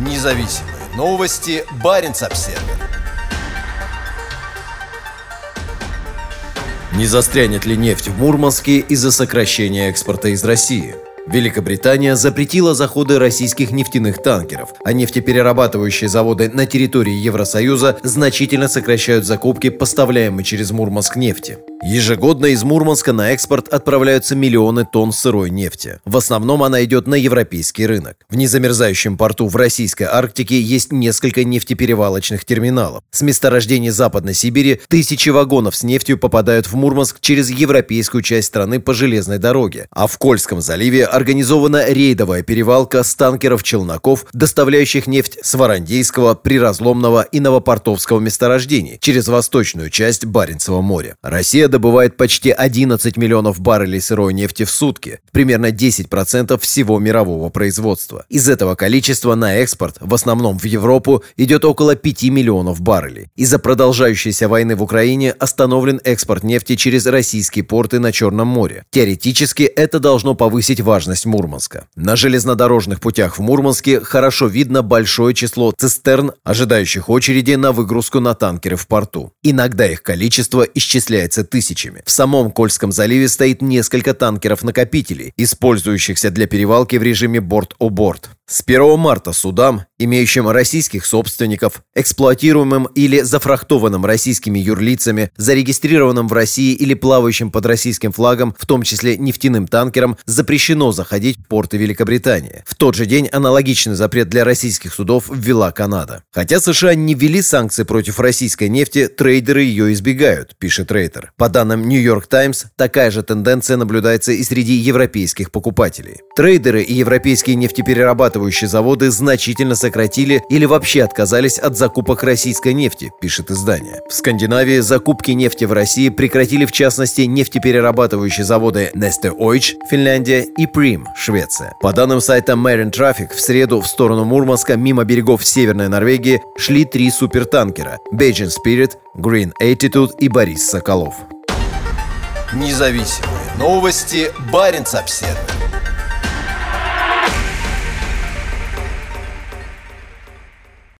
Независимые новости. Барин обсерва Не застрянет ли нефть в Мурманске из-за сокращения экспорта из России? Великобритания запретила заходы российских нефтяных танкеров, а нефтеперерабатывающие заводы на территории Евросоюза значительно сокращают закупки поставляемой через Мурманск нефти. Ежегодно из Мурманска на экспорт отправляются миллионы тонн сырой нефти. В основном она идет на европейский рынок. В незамерзающем порту в российской Арктике есть несколько нефтеперевалочных терминалов. С месторождений Западной Сибири тысячи вагонов с нефтью попадают в Мурманск через европейскую часть страны по железной дороге. А в Кольском заливе организована рейдовая перевалка с танкеров-челноков, доставляющих нефть с Варандейского, Приразломного и Новопортовского месторождений через восточную часть Баренцева моря. Россия добывает почти 11 миллионов баррелей сырой нефти в сутки, примерно 10% всего мирового производства. Из этого количества на экспорт, в основном в Европу, идет около 5 миллионов баррелей. Из-за продолжающейся войны в Украине остановлен экспорт нефти через российские порты на Черном море. Теоретически это должно повысить важность Мурманска. На железнодорожных путях в Мурманске хорошо видно большое число цистерн, ожидающих очереди на выгрузку на танкеры в порту. Иногда их количество исчисляется тысячами тысячами. В самом Кольском заливе стоит несколько танкеров-накопителей, использующихся для перевалки в режиме борт-о-борт. С 1 марта судам, имеющим российских собственников, эксплуатируемым или зафрахтованным российскими юрлицами, зарегистрированным в России или плавающим под российским флагом, в том числе нефтяным танкерам, запрещено заходить в порты Великобритании. В тот же день аналогичный запрет для российских судов ввела Канада. Хотя США не ввели санкции против российской нефти, трейдеры ее избегают, пишет Рейтер. По данным New York Times, такая же тенденция наблюдается и среди европейских покупателей. Трейдеры и европейские нефтеперерабатывающие перерабатывающие заводы значительно сократили или вообще отказались от закупок российской нефти, пишет издание. В Скандинавии закупки нефти в России прекратили в частности нефтеперерабатывающие заводы Neste Oil, Финляндия и Prim, Швеция. По данным сайта Marine Traffic, в среду в сторону Мурманска мимо берегов Северной Норвегии шли три супертанкера – Beijing Spirit, Green Attitude и Борис Соколов. Независимые новости. Барин обседный.